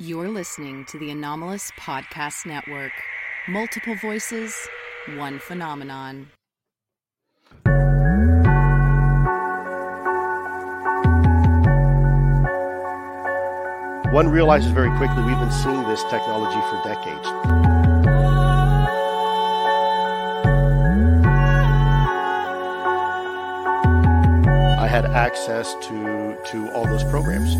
You're listening to the Anomalous Podcast Network. Multiple voices, one phenomenon. One realizes very quickly we've been seeing this technology for decades. I had access to to all those programs.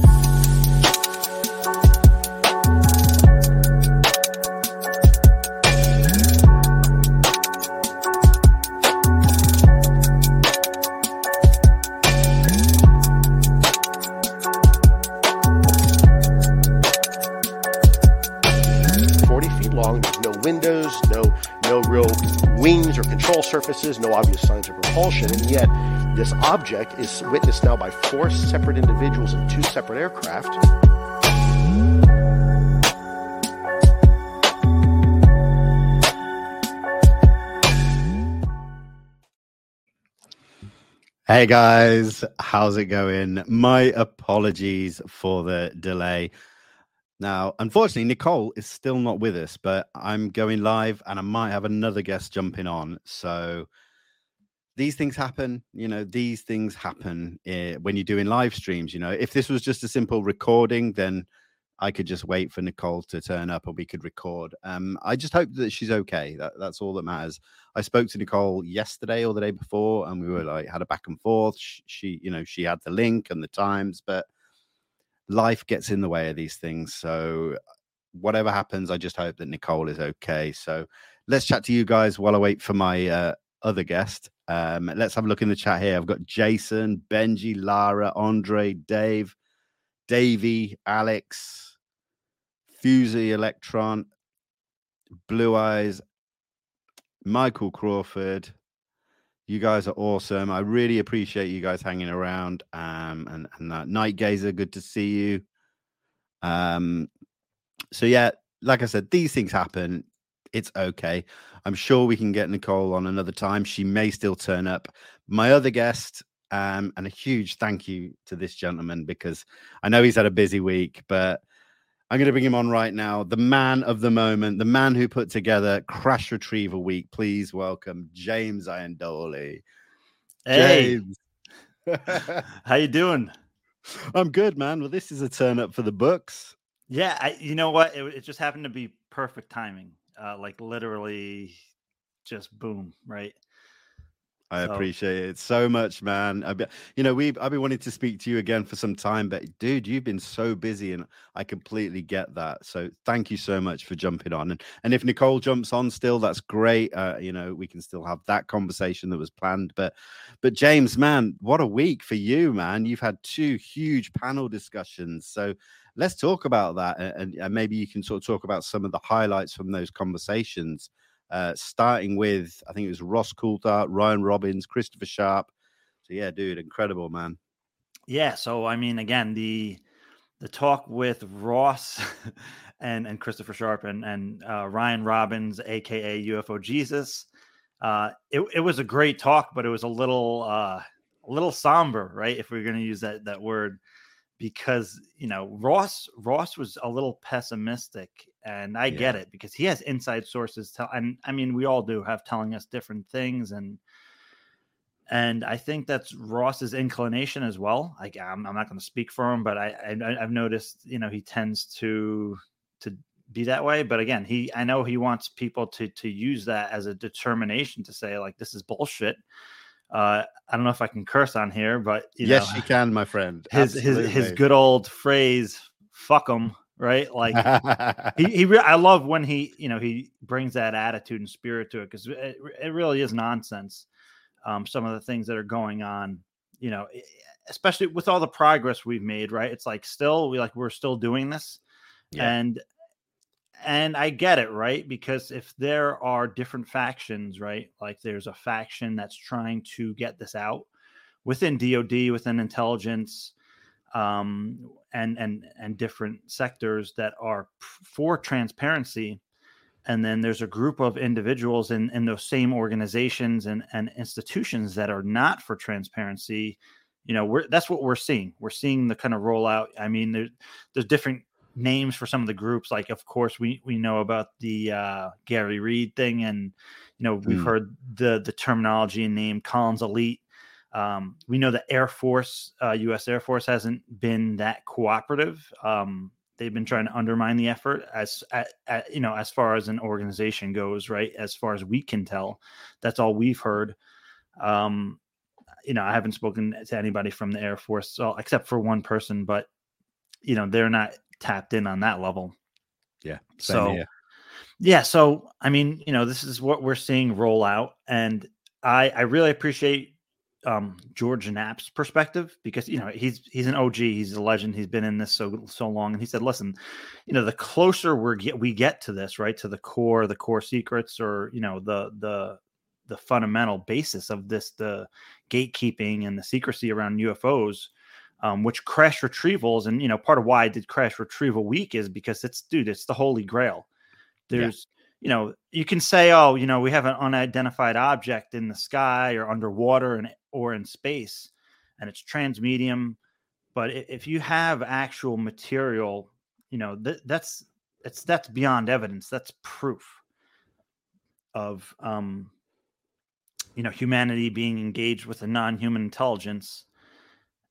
Surfaces, no obvious signs of propulsion, and yet this object is witnessed now by four separate individuals in two separate aircraft. Hey guys, how's it going? My apologies for the delay. Now, unfortunately, Nicole is still not with us, but I'm going live and I might have another guest jumping on. So these things happen, you know, these things happen eh, when you're doing live streams. You know, if this was just a simple recording, then I could just wait for Nicole to turn up and we could record. Um, I just hope that she's okay. That, that's all that matters. I spoke to Nicole yesterday or the day before, and we were like had a back and forth. She, she, you know, she had the link and the times, but life gets in the way of these things. So whatever happens, I just hope that Nicole is okay. So let's chat to you guys while I wait for my uh, other guest. Um, let's have a look in the chat here. I've got Jason, Benji, Lara, Andre, Dave, Davey, Alex, Fusey, Electron, Blue Eyes, Michael Crawford. You guys are awesome. I really appreciate you guys hanging around. Um, and and that Night Gazer, good to see you. Um, so yeah, like I said, these things happen. It's okay. I'm sure we can get Nicole on another time. She may still turn up. My other guest, um, and a huge thank you to this gentleman because I know he's had a busy week, but I'm going to bring him on right now. The man of the moment, the man who put together Crash Retrieval Week. Please welcome James Iandoli. Hey, James. how you doing? I'm good, man. Well, this is a turn up for the books. Yeah, I, you know what? It, it just happened to be perfect timing. Uh, like literally, just boom, right? I appreciate it so much, man. I be, you know, we I've been wanting to speak to you again for some time, but dude, you've been so busy, and I completely get that. So thank you so much for jumping on. And and if Nicole jumps on still, that's great. Uh, you know, we can still have that conversation that was planned. But but James, man, what a week for you, man. You've had two huge panel discussions. So let's talk about that, and, and maybe you can sort of talk about some of the highlights from those conversations uh, starting with I think it was Ross Coulthart, Ryan Robbins, Christopher Sharp. So yeah, dude, incredible man. Yeah. So I mean, again, the the talk with Ross and and Christopher Sharp and and uh, Ryan Robbins, aka UFO Jesus. Uh, it it was a great talk, but it was a little uh, a little somber, right? If we're going to use that that word, because you know Ross Ross was a little pessimistic, and I get it because he has inside sources tell, and I mean we all do have telling us different things, and and I think that's Ross's inclination as well. Like I'm, I'm not going to speak for him, but I, I I've noticed you know he tends to to be that way. But again, he I know he wants people to to use that as a determination to say like this is bullshit. Uh, I don't know if I can curse on here, but you yes, know, you can, my friend. his his his good old phrase "fuck him," right? Like he he re- I love when he you know he brings that attitude and spirit to it because it, it really is nonsense. Um, some of the things that are going on, you know, especially with all the progress we've made, right? It's like still we like we're still doing this, Yeah. and and I get it, right? Because if there are different factions, right? Like there's a faction that's trying to get this out within DoD, within intelligence, um, and and and different sectors that are for transparency, and then there's a group of individuals in in those same organizations and and institutions that are not for transparency. You know, we're that's what we're seeing. We're seeing the kind of rollout. I mean, there, there's different names for some of the groups. Like, of course, we we know about the uh, Gary Reed thing, and you know we've Mm. heard the the terminology and name Collins Elite. Um, we know the Air Force, uh, U.S. Air Force, hasn't been that cooperative. Um, they've been trying to undermine the effort as at, at, you know as far as an organization goes, right? As far as we can tell, that's all we've heard. Um, you know, I haven't spoken to anybody from the Air Force, so, except for one person, but you know, they're not tapped in on that level. Yeah. So, here. yeah, so I mean, you know, this is what we're seeing roll out, and I I really appreciate um George Knapp's perspective because you know he's he's an OG, he's a legend, he's been in this so so long, and he said, listen, you know, the closer we get we get to this, right, to the core, the core secrets, or you know, the the the fundamental basis of this, the gatekeeping and the secrecy around UFOs. Um, which crash retrievals and you know part of why I did crash retrieval week is because it's dude it's the holy grail Yeah. there's you know you can say oh you know we have an unidentified object in the sky or underwater and or in space and it's transmedium but if you have actual material you know th- that's it's that's beyond evidence that's proof of um you know humanity being engaged with a non-human intelligence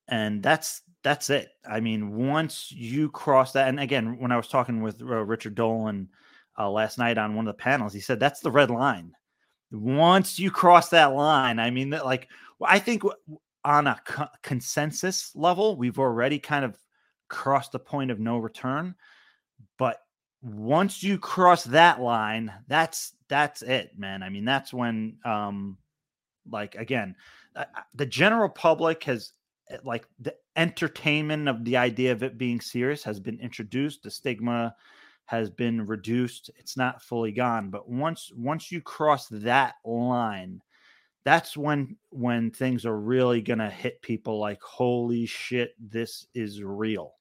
and that's that's it. I mean once you cross that and again when i was talking with uh, richard dolan uh, last night on one of the panels he said that's the red line once you cross that line i mean that like i think on a co- consensus level we've already kind of crossed the point of no return but once you cross that line that's that's it man. I mean that's when um like again uh, uh, the general public has uh, like the entertainment of the idea of it being serious has been introduced the stigma has been reduced it's not fully gone but once once you cross that line that's when when things are really going to hit people like holy shit this is real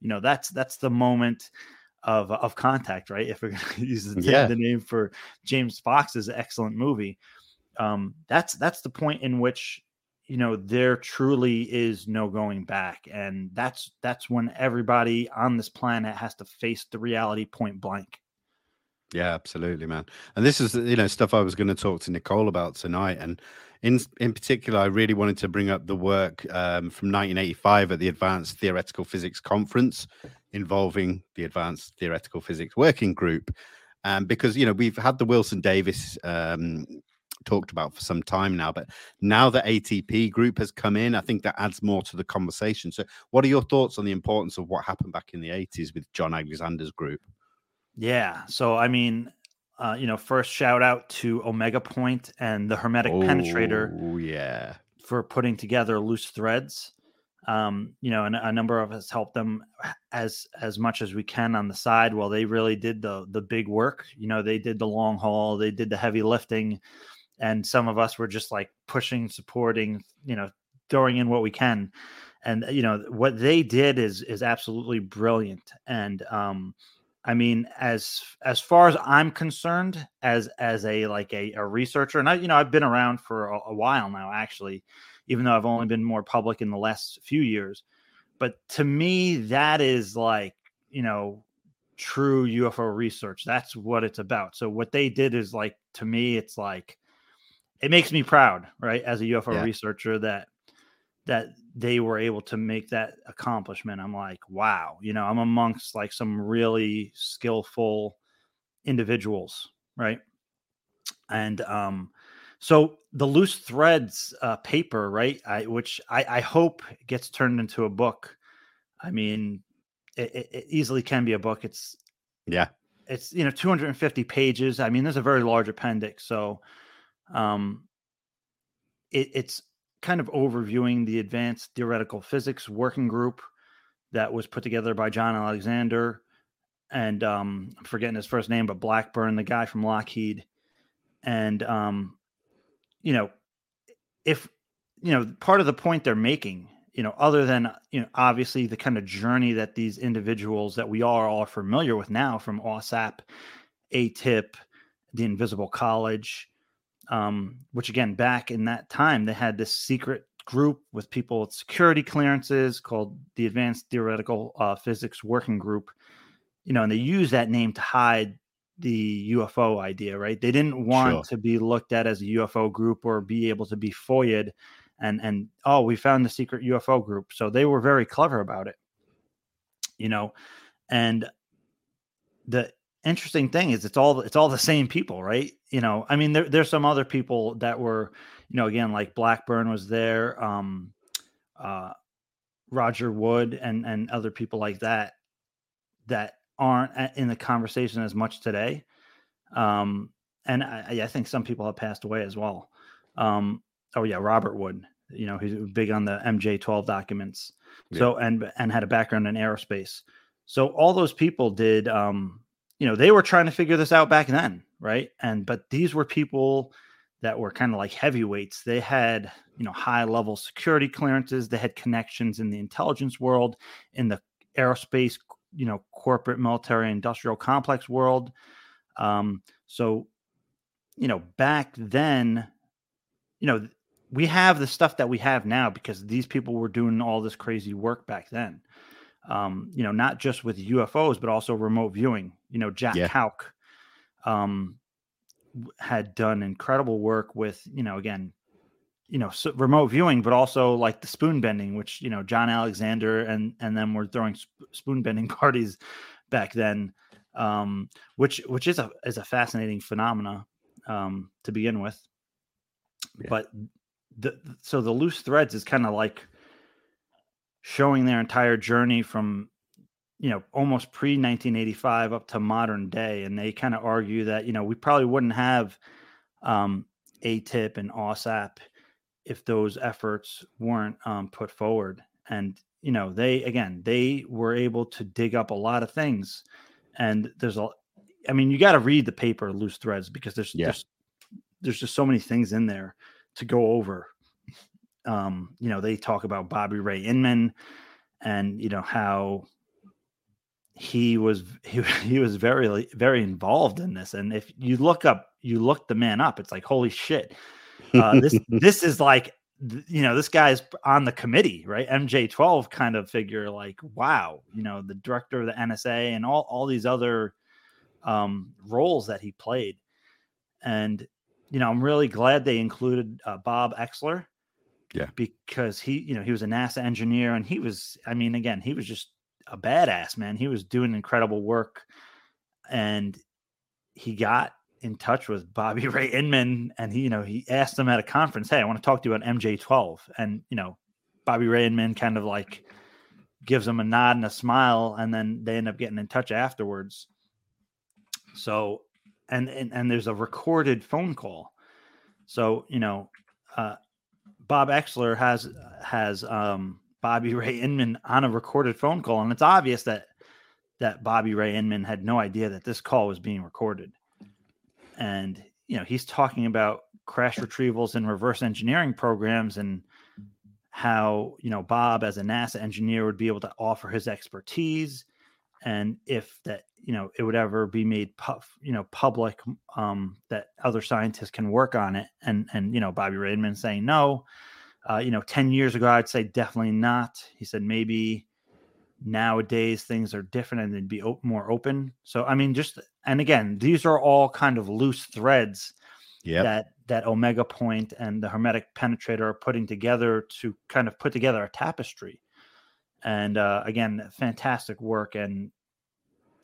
you know that's that's the moment of of contact right if we're going to use the, Yeah. the name for james fox's excellent movie um that's that's the point in which you know there truly is no going back and that's that's when everybody on this planet has to face the reality point blank Yeah, absolutely, man. And this is you know stuff I was going to talk to Nicole about tonight, and in in particular, I really wanted to bring up the work um, from 1985 at the Advanced Theoretical Physics Conference involving the Advanced Theoretical Physics Working Group, um, because you know we've had the Wilson Davis um, talked about for some time now, but now the ATP group has come in, I think that adds more to the conversation. So, what are your thoughts on the importance of what happened back in the 80s with John Alexander's group? Yeah. So I mean, uh, you know, first shout out to Omega Point and the Hermetic Penetrator Oh yeah. for putting together loose threads. Um, you know, and a number of us helped them as as much as we can on the side. While they really did the the big work. You know, they did the long haul, they did the heavy lifting, and some of us were just like pushing, supporting. You know, throwing in what we can. And you know what they did is is absolutely brilliant. And um, I mean, as as far as I'm concerned, as as a like a, a researcher, and I you know I've been around for a, a while now, actually, even though I've only been more public in the last few years. But to me, that is like you know true UFO research. That's what it's about. So what they did is like to me, it's like it makes me proud, right, as a UFO Yeah. researcher that that they were able to make that accomplishment. I'm like, wow, you know, I'm amongst like some really skillful individuals, right? And um, so the loose threads uh, paper, right? I, which I, I hope gets turned into a book. I mean, it, it, it easily can be a book. It's Yeah. it's you know 250 pages. I mean, there's a very large appendix, so um, it, it's kind of overviewing the advanced theoretical physics working group that was put together by John Alexander and um, I'm forgetting his first name, but Blackburn, the guy from Lockheed, and um, you know, if you know, part of the point they're making, you know, other than you know, obviously the kind of journey that these individuals that we are all familiar with now, from OSAP, ATIP, the Invisible College, um, which again, back in that time, they had this secret group with people with security clearances called the Advanced Theoretical uh, Physics Working Group. you know, and they use that name to hide the UFO idea, right? They didn't want Sure. to be looked at as a UFO group or be able to be foiled and and oh, we found the secret UFO group. So they were very clever about it. You know, and the interesting thing is it's all it's all the same people, right? You know, I mean there, there's some other people that were, you know, again like Blackburn was there, um uh Roger Wood and and other people like that that aren't in the conversation as much today. Um, and I, I think some people have passed away as well. Um, oh yeah, Robert Wood. You know, he's big on the MJ12 documents. So and and had a background in aerospace. So all those people did. Um, you know, they were trying to figure this out back then, right? And but these were people that were kind of like heavyweights. They had you know high level security clearances. They had connections in the intelligence world, in the aerospace, you know, corporate military industrial complex world. Um, so, you know, back then, you know, we have the stuff that we have now because these people were doing all this crazy work back then. Um, you know, not just with UFOs, but also remote viewing. You know, Jack Yeah. Houck um, had done incredible work with, you know, again, you know, so remote viewing, but also like the spoon bending, which you know John Alexander and and them were throwing sp- spoon bending parties back then, um, which which is a is a fascinating phenomena um, to begin with. Yeah. But the so the loose threads is kind of like showing their entire journey from you know almost pre 1985 up to modern day and they kind of argue that you know we probably wouldn't have um atip and osap if those efforts weren't um, put forward. And you know they again they were able to dig up a lot of things. And there's a i mean you got to read the paper loose threads because there's Yeah. there's there's just so many things in there to go over. Um you know they talk about bobby ray inman and you know how he was he, he was very very involved in this and if you look up you look the man up it's like holy shit. Uh, this this is like you know this guy's on the committee right? Mj12 kind of figure like wow you know the director of the nsa and all all these other um roles that he played. And you know i'm really glad they included uh, bob oechsler Yeah. because he you know he was a nasa engineer and he was i mean again he was just a badass man he was doing incredible work and he got in touch with Bobby Ray Inman and he, you know, he asked him at a conference, Hey, I want to talk to you about MJ12. And, you know, Bobby Ray Inman kind of like gives him a nod and a smile, and then they end up getting in touch afterwards. So, and, and, and there's a recorded phone call. So, you know, uh, Bob Oechsler has, has, um, Bobby Ray Inman on a recorded phone call. And it's obvious that, that Bobby Ray Inman had no idea that this call was being recorded and you know he's talking about crash retrievals and reverse engineering programs and how you know bob as a nasa engineer would be able to offer his expertise and if that you know it would ever be made pu- you know public um that other scientists can work on it and and you know bobby ray inman saying no uh, you know 10 years ago i'd say definitely not. He said maybe nowadays things are different and they'd be op- more open. So i mean just and again these are all kind of loose threads yeah. that that omega point and the hermetic penetrator are putting together to kind of put together a tapestry. And uh, again fantastic work. And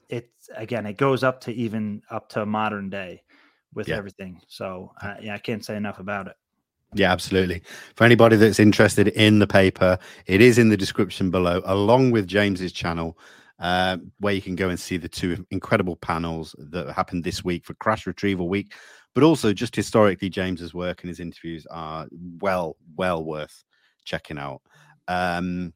it's again it goes up to even up to modern day with Yeah. everything. So uh, yeah i can't say enough about it Yeah, absolutely. For anybody that's interested in the paper, it is in the description below, along with James's channel, uh, where you can go and see the two incredible panels that happened this week for Crash Retrieval Week, but also just historically, James's work and his interviews are well, well worth checking out. Um,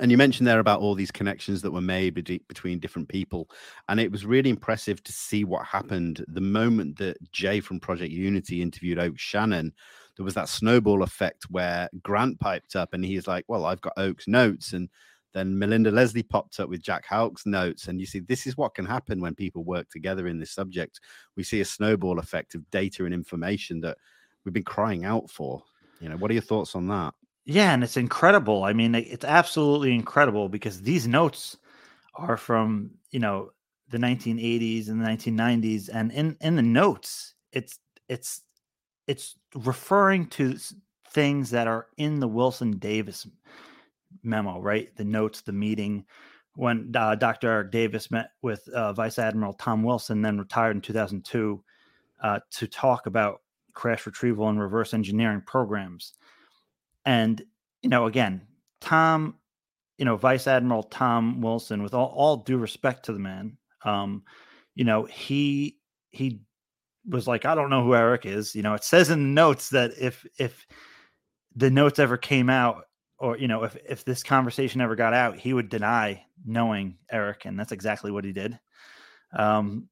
and you mentioned there about all these connections that were made between different people. And it was really impressive to see what happened the moment that Jay from Project Unity interviewed Oke Shannon. There was that snowball effect where Grant piped up and he's like, Well, I've got Oke's notes. And then Melinda Leslie popped up with Jack Houck's notes. And you see, this is what can happen when people work together in this subject. We see a snowball effect of data and information that we've been crying out for. You know, what are your thoughts on that? Yeah, and it's incredible. I mean, it's absolutely incredible because these notes are from you know the 1980s and the 1990s, and in in the notes, it's it's it's referring to things that are in the Wilson Davis memo, right? The notes, the meeting when uh, Dr. Eric Davis met with uh, Vice Admiral Tom Wilson, then retired in 2002, uh, to talk about crash retrieval and reverse engineering programs. And, you know, again, Tom, you know, Vice Admiral Tom Wilson, with all, all due respect to the man, um, you know, he he was like, I don't know who Eric is. You know, it says in the notes that if if the notes ever came out, or you know, if if this conversation ever got out, he would deny knowing Eric, and that's exactly what he did. Um,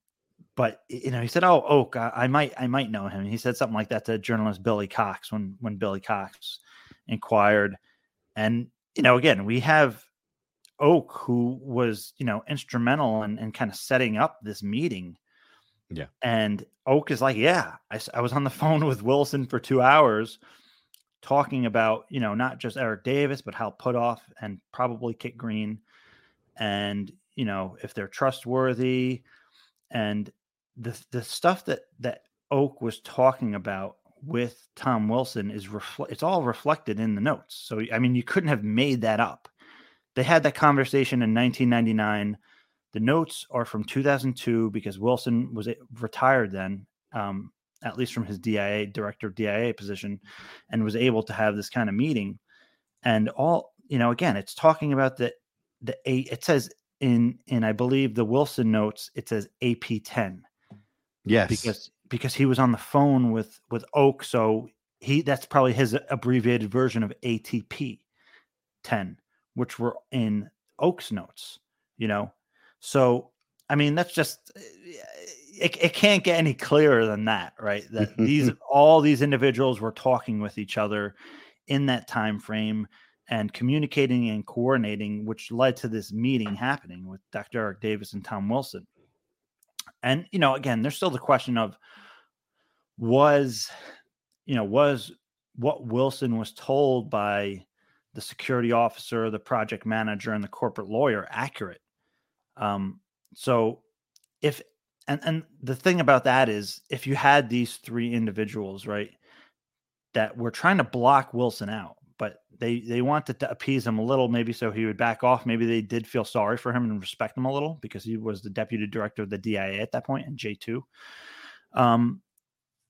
but you know, he said, "Oh, Oke, I, I, might, I might know him." He said something like that to journalist Billy Cox when when Billy Cox inquired, and you know, again, we have Oke who was you know instrumental in, in kind of setting up this meeting. Yeah, and Oke is like, "Yeah, I, I was on the phone with Wilson for two hours." talking about you know not just Eric Davis but Hal Puthoff and probably Kit Green, and you know if they're trustworthy, and the the stuff that that Oke was talking about with Tom Wilson is refl- it's all reflected in the notes. So I mean you couldn't have made that up. They had that conversation in 1999. The notes are from 2002 because Wilson was retired then. Um, at least from his DIA director of DIA position, and was able to have this kind of meeting. And all you know, again, it's talking about the the a. It says in in I believe the Wilson notes it says AP ten. Yes, because because he was on the phone with with Oke, so he that's probably his abbreviated version of ATP ten, which were in Oke's notes. You know, so I mean that's just uh, it, it can't get any clearer than that, right? That mm-hmm, these mm-hmm. all these individuals were talking with each other in that time frame and communicating and coordinating, which led to this meeting happening with Dr. Eric Davis and Tom Wilson. And you know, again, there's still the question of was you know was what Wilson was told by the security officer, the project manager, and the corporate lawyer accurate? Um, so if and and the thing about that is if you had these three individuals right that were trying to block wilson out but they they wanted to appease him a little maybe so he would back off maybe they did feel sorry for him and respect him a little because he was the deputy director of the dia at that point and j2 um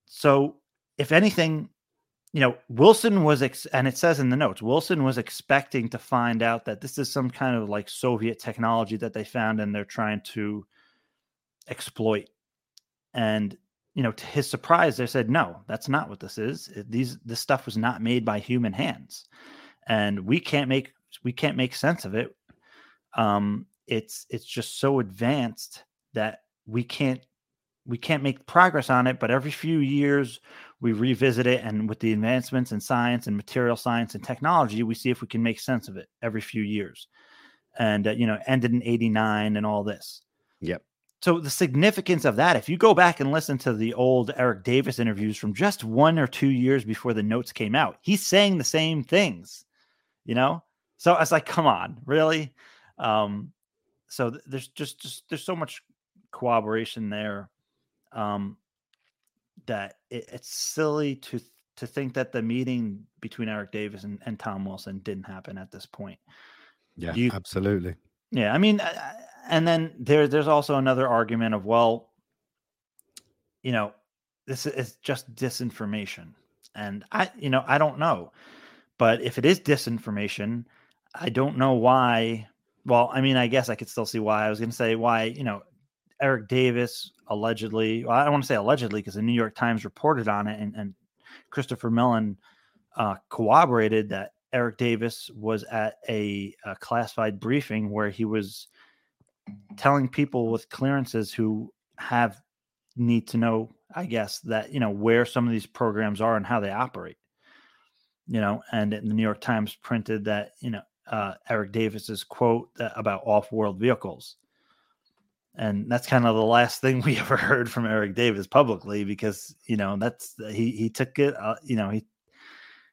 so if anything you know wilson was ex- and it says in the notes wilson was expecting to find out that this is some kind of like soviet technology that they found and they're trying to exploit. And you know, to his surprise, they said, "No, that's not what this is. These this stuff was not made by human hands, and we can't make we can't make sense of it. Um, it's it's just so advanced that we can't we can't make progress on it. But every few years, we revisit it, and with the advancements in science and material science and technology, we see if we can make sense of it every few years. And uh, you know, ended in '89 and all this. Yep so the significance of that, if you go back and listen to the old Eric Davis interviews from just one or two years before the notes came out, he's saying the same things, you know. So I was like, come on, really? Um, so th- there's just, just there's so much cooperation there um, that it, it's silly to to think that the meeting between Eric Davis and, and Tom Wilson didn't happen at this point. Yeah, you, absolutely. Yeah, I mean, and then there there's also another argument of well you know this is just disinformation and i you know i don't know but if it is disinformation i don't know why well i mean i guess i could still see why i was going to say why you know eric davis allegedly well, i don't want to say allegedly because the new york times reported on it and, and christopher mellon uh, corroborated that eric davis was at a, a classified briefing where he was telling people with clearances who have need to know, I guess, that you know where some of these programs are and how they operate. You know, and the New York Times printed that you know uh, Eric Davis's quote about off-world vehicles, and that's kind of the last thing we ever heard from Eric Davis publicly because you know that's he he took it, uh, you know he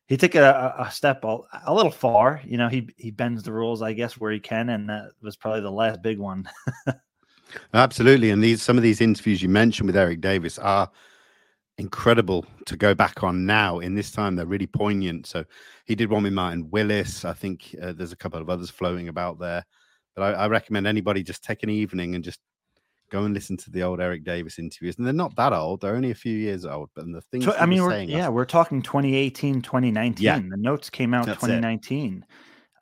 he took it a, a step a, a, little far. You know, he he bends the rules, I guess, where he can, and that was probably the last big one. Absolutely, and these some of these interviews you mentioned with Eric Davis are incredible to go back on now in this time. They're really poignant. So he did one with Martin Willis. I think uh, there's a couple of others floating about there. But I, I, recommend anybody just take an evening and just go and listen to the old Eric Davis interviews. And they're not that old; they're only a few years old. But the things I mean, we're, yeah, we're talking 2018, 2019. Yeah. The notes came out 2019.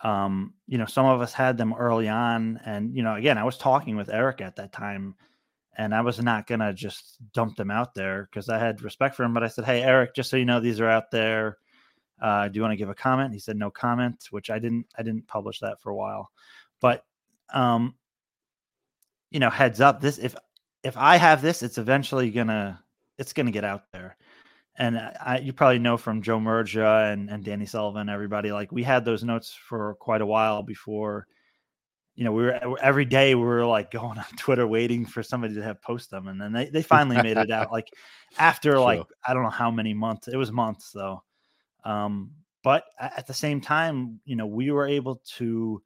Um, you know, some of us had them early on, and you know, again, I was talking with Eric at that time and I was not gonna just dump them out there because I had respect for him. But I said, "Hey, Eric, just so you know, these are out there. Uh, do you want to give a comment?" He said, "No comment," which I didn't. I didn't publish that for a while, but um, you know, heads up. This if if I have this, it's eventually gonna it's gonna get out there. And I, you probably know from Joe Murgia and, and Danny Sullivan, everybody like we had those notes for quite a while before you know, we were every day we were like going on Twitter waiting for somebody to have post them, and then they, they finally made it out. Like after sure. like I don't know how many months, it was months though. Um, but at the same time, you know, we were able to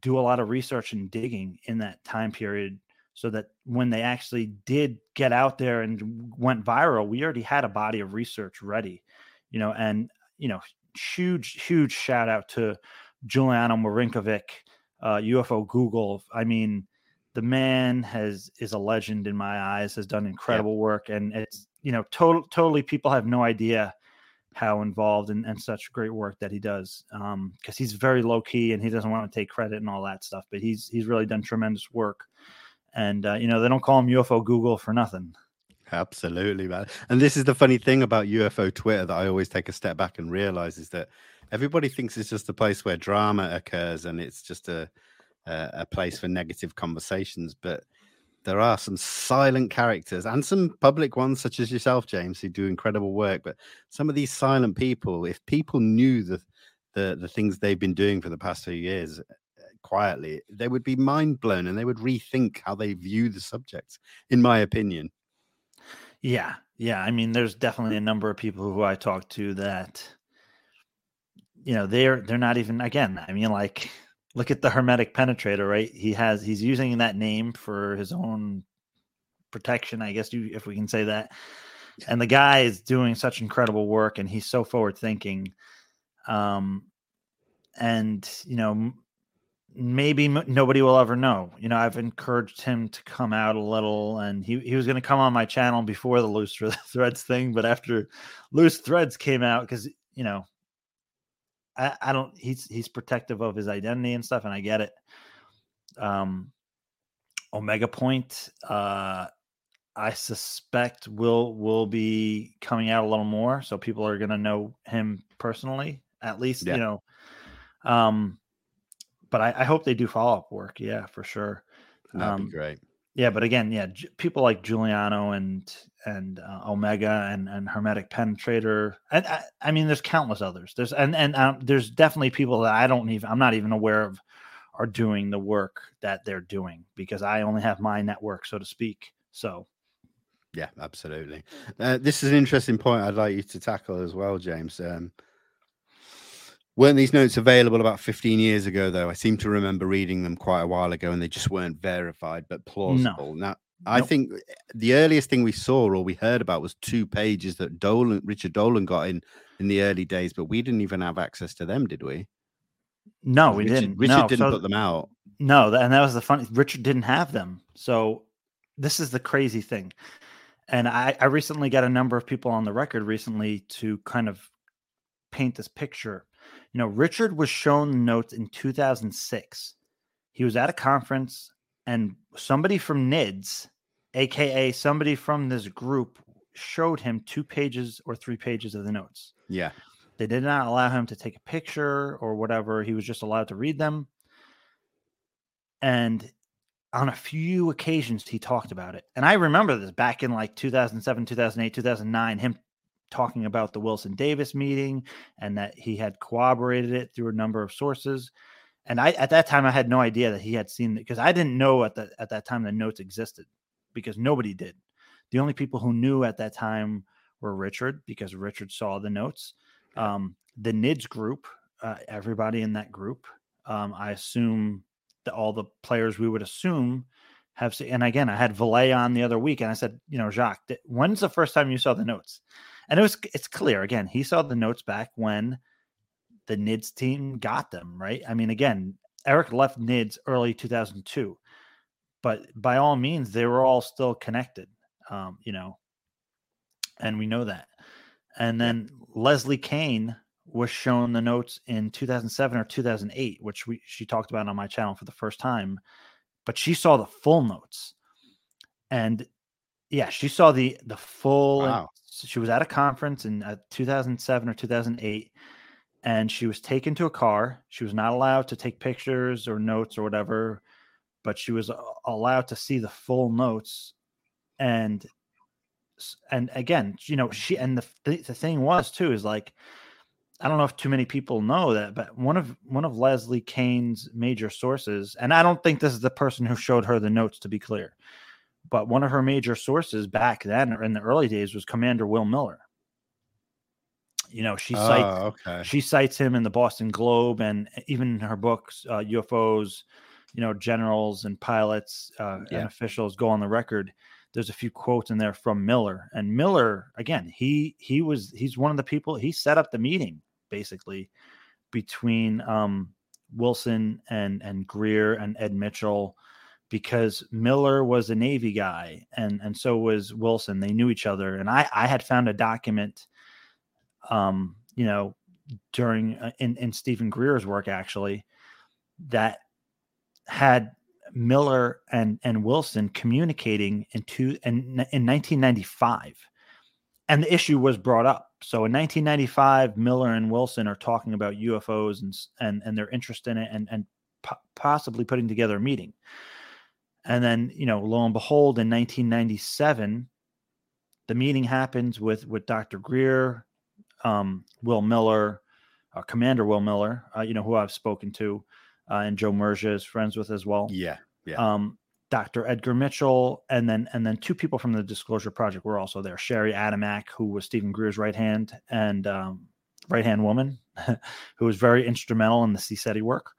do a lot of research and digging in that time period, so that when they actually did get out there and went viral, we already had a body of research ready. You know, and you know, huge huge shout out to Giuliano Marinkovic uh, UFO Google. I mean, the man has is a legend in my eyes. Has done incredible yeah. work, and it's you know total totally people have no idea how involved and, and such great work that he does because um, he's very low key and he doesn't want to take credit and all that stuff. But he's he's really done tremendous work, and uh, you know they don't call him UFO Google for nothing. Absolutely, man. And this is the funny thing about UFO Twitter that I always take a step back and realize is that everybody thinks it's just a place where drama occurs and it's just a a, a place for negative conversations, but there are some silent characters and some public ones such as yourself james who do incredible work but some of these silent people if people knew the the, the things they've been doing for the past few years uh, quietly they would be mind blown and they would rethink how they view the subject in my opinion. Yeah yeah i mean there's definitely a number of people who i talk to that you know they're they're not even again i mean like look at the hermetic penetrator right? He has he's using that name for his own protection i guess you if we can say that. And the guy is doing such incredible work and he's so forward thinking um and you know maybe m- nobody will ever know. You know i've encouraged him to come out a little and he, he was going to come on my channel before the loose threads thing but after loose threads came out because you know I, I don't he's he's protective of his identity and stuff, and I get it. Um Omega Point, uh I suspect will will be coming out a little more, so people are gonna know him personally, at least, yeah. you know. Um but I, I hope they do follow up work, yeah, for sure. That'd um, be great. Yeah, but again, yeah, J- people like Giuliano and and uh, Omega and and Hermetic Penetrator, and I, I, mean, there's countless others. There's and and um, there's definitely people that I don't even I'm not even aware of are doing the work that they're doing because I only have my network, so to speak. So, yeah, absolutely. Uh, this is an interesting point I'd like you to tackle as well, James. Um, Weren't these notes available about 15 years ago, though? I seem to remember reading them quite a while ago and they just weren't verified, but plausible. No. Now, I nope. think eh, the earliest thing we saw or we heard about was two pages that Dolan, Richard Dolan got in in the early days, but we didn't even have access to them, did we? No, we Richard, didn't. Richard no. didn't so, put them out. No, and that was the funny. Richard didn't have them. So this is the crazy thing. And I, I recently got a number of people on the record recently to kind of paint this picture you know, Richard was shown notes in 2006. He was at a conference and somebody from NIDS, aka somebody from this group, showed him two pages or three pages of the notes. Yeah. They did not allow him to take a picture or whatever. He was just allowed to read them. And on a few occasions, he talked about it. And I remember this back in like 2007, 2008, 2009, him talking about the Wilson Davis meeting and that he had corroborated it through a number of sources. And I at that time I had no idea that he had seen it because I didn't know at that at that time the notes existed because nobody did. The only people who knew at that time were Richard because Richard saw the notes. Um, the NIDS group, uh, everybody in that group, um, I assume that all the players we would assume have seen. And again, I had Vallée on the other week, and I said, you know, Jacques, when's the first time you saw the notes? And it was it's clear again. He saw the notes back when the NIDS team got them right. I mean, again, Eric left NIDS early 2002, but by all means, they were all still connected. Um, you know, and we know that. And then Leslie Kean was shown the notes in 2007 or 2008, which we she talked about on my channel for the first time. But she saw the full notes, and yeah, she saw the the full. Wow. She was at a conference in uh, 2007 or 2008, and she was taken to a car. She was not allowed to take pictures or notes or whatever, but she was allowed to see the full notes, and and again, you know, she and the the thing was too is like I don't know if too many people know that, but one of one of Leslie Kean's major sources, and I don't think this is the person who showed her the notes to be clear, but one of her major sources back then or in the early days was Commander Will Miller. You know, she cites Oh, okay. she cites him in the Boston Globe and even in her books, uh, UFOs, you know, generals and pilots uh, Yeah. and officials go on the record. There's a few quotes in there from Miller, and Miller again, he he was he's one of the people he set up the meeting basically between um, Wilson and and Greer and Ed Mitchell because Miller was a Navy guy and and so was Wilson. They knew each other, and I I had found a document, um, you know, during uh, in in Stephen Greer's work actually that had Miller and and Wilson communicating in two in, in 1995 and the issue was brought up so in 1995 Miller and Wilson are talking about UFOs and and and their interest in it and and po- possibly putting together a meeting and then you know lo and behold in 1997 the meeting happens with with Dr. Greer um, Will Miller uh, Commander Will Miller uh, you know who I've spoken to uh, and Joe Murgia is friends with as well Yeah. Yeah. um, Dr. Edgar Mitchell, and then and then two people from the Disclosure Project were also there. Shari Adamiak, who was Stephen Greer's right hand and um, right hand woman, who was very instrumental in the CSETI work,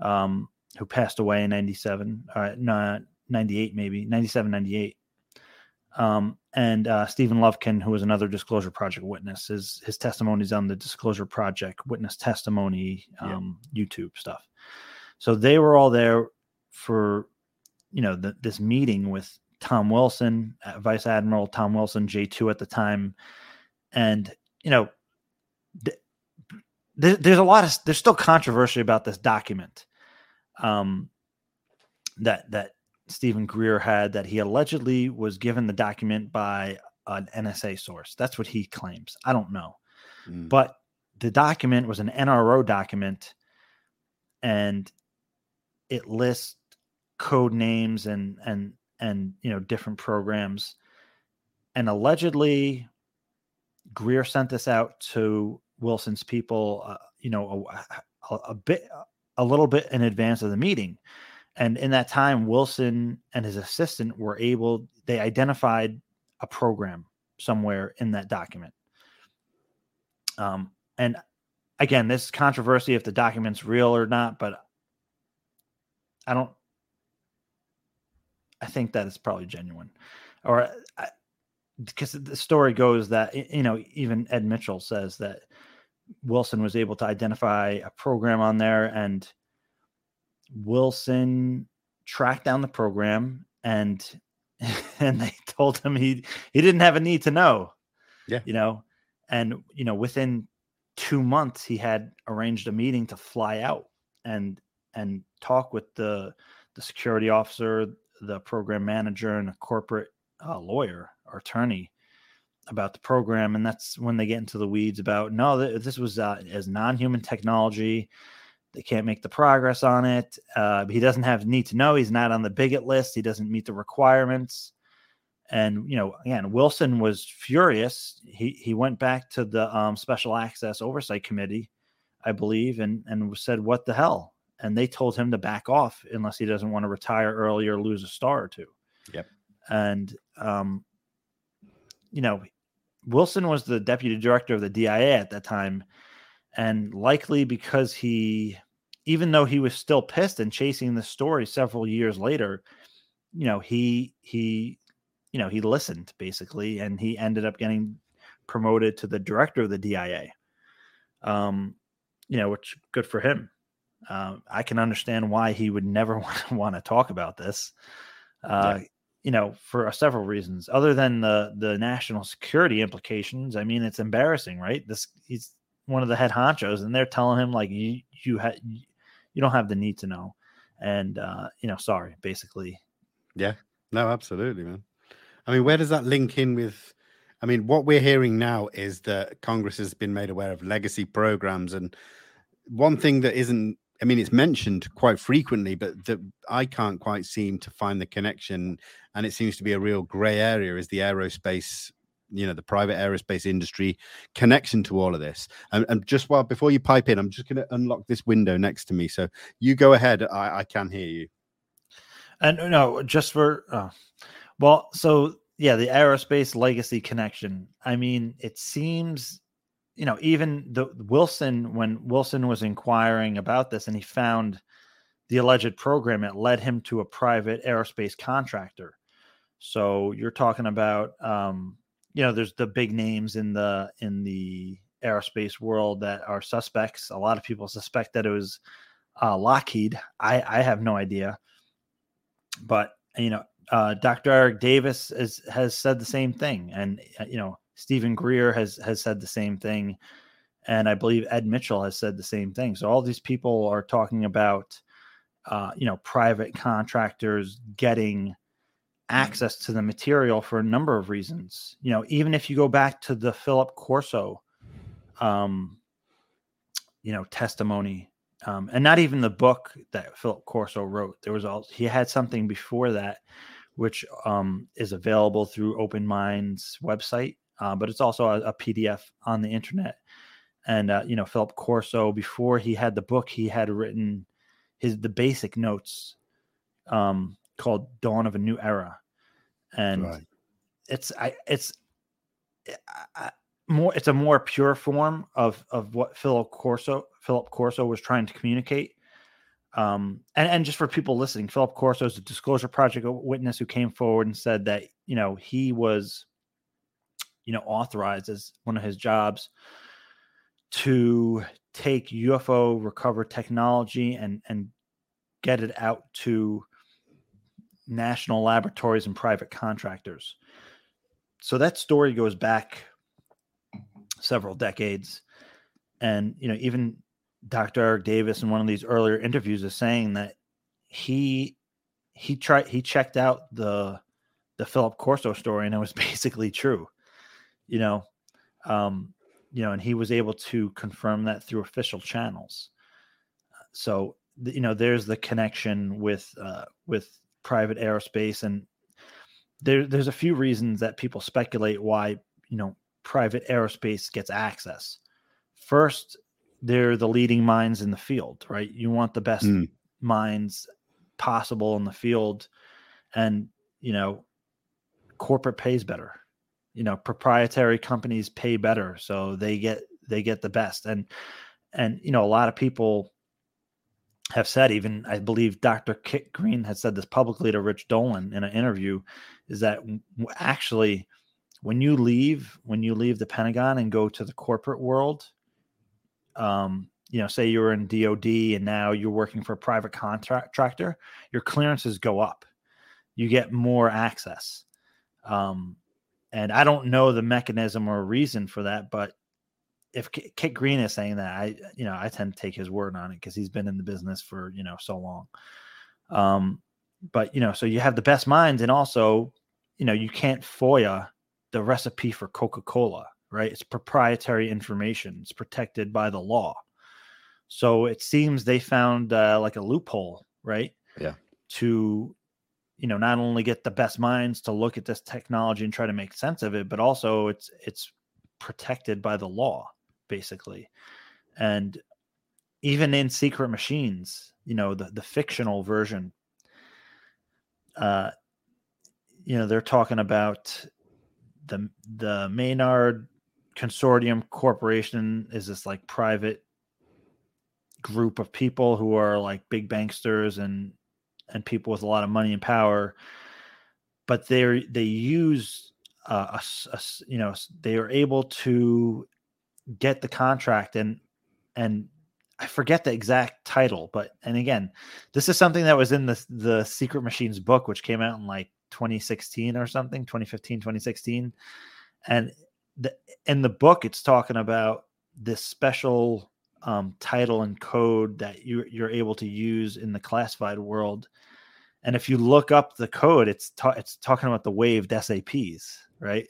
um, who passed away in 97, uh, no, 98 maybe, 97, 98. Um, and uh, Stephen Lovekin, who was another Disclosure Project witness, his his testimony is on the Disclosure Project witness testimony Yeah. um, YouTube stuff. So they were all there for you know the, this meeting with Tom Wilson, uh, Vice Admiral Tom Wilson, J two at the time, and you know th- there's a lot of there's still controversy about this document um, that that Stephen Greer had that he allegedly was given the document by an NSA source. That's what he claims. I don't know Mm. but the document was an NRO document and it lists code names and and and you know different programs and allegedly Greer sent this out to Wilson's people uh, you know a, a, a bit a little bit in advance of the meeting and in that time Wilson and his assistant were able they identified a program somewhere in that document um, and again, this controversy if the document's real or not, but I don't. I think that it's probably genuine, or because the story goes that you know even Ed Mitchell says that Wilson was able to identify a program on there, and Wilson tracked down the program and and they told him he he didn't have a need to know. Yeah. you know, and you know within two months he had arranged a meeting to fly out and and talk with the the security officer the program manager and a corporate uh, lawyer or attorney about the program and that's when they get into the weeds about no th- this was uh, as non-human technology. They can't make the progress on it. Uh, he doesn't have need to know. He's not on the bigot list. He doesn't meet the requirements. And you know again wilson was furious. He he went back to the um, special access oversight committee i believe and and said what the hell? And they told him to back off unless he doesn't want to retire early or lose a star or two. Yep. and um you know wilson was the deputy director of the dia at that time and likely because he even though he was still pissed and chasing the story several years later you know he he you know he listened basically and he ended up getting promoted to the director of the dia um you know which good for him uh, i can understand why he would never want to talk about this uh, yeah. You know for several reasons other than the the national security implications i mean it's embarrassing right? This he's one of the head honchos and they're telling him like you you had you don't have the need to know. And uh you know sorry basically. Yeah. No absolutely man. I mean where does that link in with i mean what we're hearing now is that congress has been made aware of legacy programs and one thing that isn't I mean, it's mentioned quite frequently, but I can't quite seem to find the connection, and it seems to be a real grey area. Is the aerospace, you know, the private aerospace industry connection to all of this? And, and just while before you pipe in, I'm just going to unlock this window next to me, so you go ahead. I, I can hear you. And no, just for uh, well, so yeah, the aerospace legacy connection. I mean, it seems you know, even the Wilson, when Wilson was inquiring about this and he found the alleged program, it led him to a private aerospace contractor. So you're talking about, um, you know, there's the big names in the in the aerospace world that are suspects. A lot of people suspect that it was uh, Lockheed. I I have no idea, but you know, uh, Dr. Eric Davis is, has said the same thing, and uh, you know, Steven Greer has has said the same thing, and I believe Ed Mitchell has said the same thing. So all these people are talking about, uh, you know, private contractors getting access to the material for a number of reasons. You know, even if you go back to the Philip Corso, um, you know, testimony, um, and not even the book that Philip Corso wrote. There was all he had something before that, which um, is available through Open Minds website uh, but it's also a, a, PDF on the internet. And uh, you know, Philip Corso, before he had the book, he had written his the basic notes um, called "Dawn of a New Era," and right. it's I it's I, more it's a more pure form of of what Philip Corso Philip Corso was trying to communicate. Um, and, and just for people listening, Philip Corso is a disclosure project witness who came forward and said that you know he was you know, authorized as one of his jobs to take UFO recover technology and and get it out to national laboratories and private contractors. So that story goes back several decades. And you know, even Dr. Eric Davis in one of these earlier interviews is saying that he he tried he checked out the the Philip Corso story and it was basically true you know, um, you know, and he was able to confirm that through official channels. So, you know, there's the connection with uh, with private aerospace, and there there's a few reasons that people speculate why you know private aerospace gets access. First, they're the leading minds in the field, right? You want the best mm. minds possible in the field, and you know, corporate pays better you know proprietary companies pay better so they get they get the best. And and you know a lot of people have said even i believe dr kit green has said this publicly to rich dolan in an interview is that actually when you leave when you leave the pentagon and go to the corporate world um you know say you're in dod and now you're working for a private contractor your clearances go up. You get more access. Um and I don't know the mechanism or reason for that, but if Kit Green is saying that, I you know I tend to take his word on it because he's been in the business for you know so long. Um, but you know, so you have the best minds, and also, you know, you can't FOIA the recipe for Coca Cola, right? It's proprietary information. It's protected by the law. So it seems they found uh, like a loophole, right? Yeah. To you know not only get the best minds to look at this technology and try to make sense of it but also it's it's protected by the law basically. And even in secret machines you know the, the fictional version uh you know they're talking about the the maynard consortium corporation is this like private group of people who are like big banksters and and people with a lot of money and power but they they use uh, a, a, you know they are able to get the contract and and I forget the exact title, but and again, this is something that was in the the Secret Machines book, which came out in like 2016 or something, 2015, 2016. And the, in the book, it's talking about this special um, title and code that you, you're able to use in the classified world. And if you look up the code, it's ta- it's talking about the waived SAPs, right?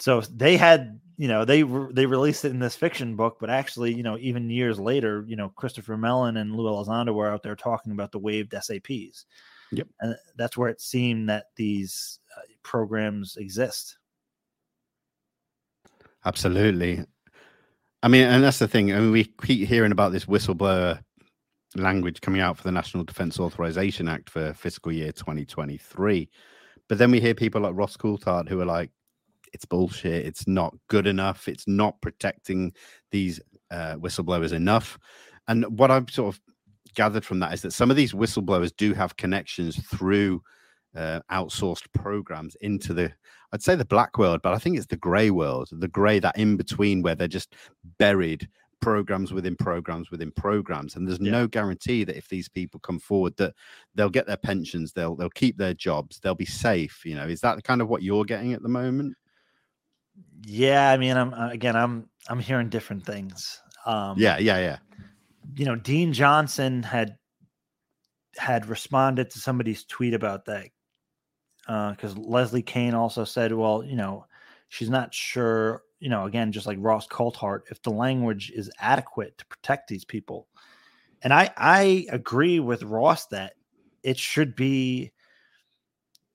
so they had you know they re- they released it in this fiction book but actually you know even years later you know christopher mellon and lou elizondo were out there talking about the waived saps yep and that's where it seemed that these uh, programs exist absolutely i mean and that's the thing i mean we keep hearing about this whistleblower language coming out for the national defense authorization act for fiscal year 2023 but then we hear people like ross coulthart who are like it's bullshit. It's not good enough. It's not protecting these uh, whistleblowers enough. And what I've sort of gathered from that is that some of these whistleblowers do have connections through uh, outsourced programs into the I'd say the black world, but I think it's the gray world, the gray that in between where they're just buried programs within programs within programs and there's yeah. no guarantee that if these people come forward that they'll get their pensions they'll they'll keep their jobs they'll be safe you know is that kind of what you're getting at the moment yeah, I mean, I'm uh, again, I'm I'm hearing different things. Um, yeah, yeah, yeah. You know, Dean Johnson had had responded to somebody's tweet about that because uh, Leslie Kean also said, well, you know, she's not sure. You know, again, just like Ross Coulthart, if the language is adequate to protect these people, and I I agree with Ross that it should be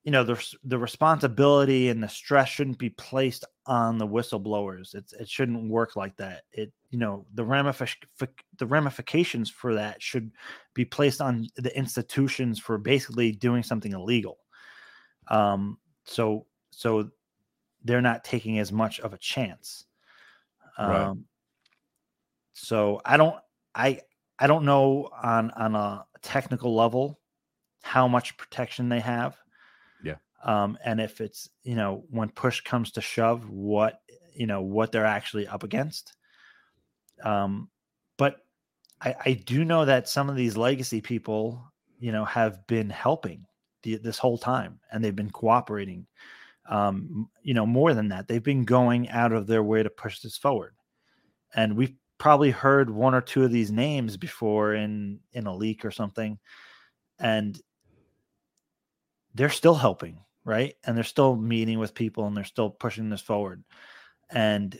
you know the the responsibility and the stress shouldn't be placed on the whistleblowers. It's it shouldn't work like that. It you know the ramific- the ramifications for that should be placed on the institutions for basically doing something illegal. Um, so so they're not taking as much of a chance. Um, right. So I don't I I don't know on on a technical level how much protection they have Yeah. um, and if it's you know when push comes to shove what you know what they're actually up against um, but I, I do know that some of these legacy people you know have been helping the, this whole time and they've been cooperating um, you know more than that they've been going out of their way to push this forward and we've probably heard one or two of these names before in in a leak or something and they're still helping right? And they're still meeting with people and they're still pushing this forward. And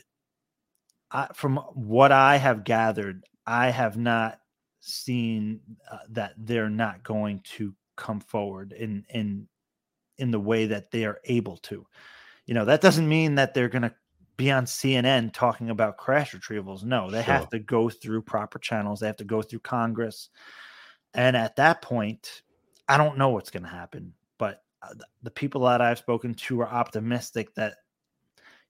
I, from what I have gathered, I have not seen uh, that they're not going to come forward in in in the way that they are able to. You know, that doesn't mean that they're going to be on CNN talking about crash retrievals. No, they sure. have to go through proper channels. They have to go through Congress. And at that point, I don't know what's going to happen. but the people that I've spoken to are optimistic that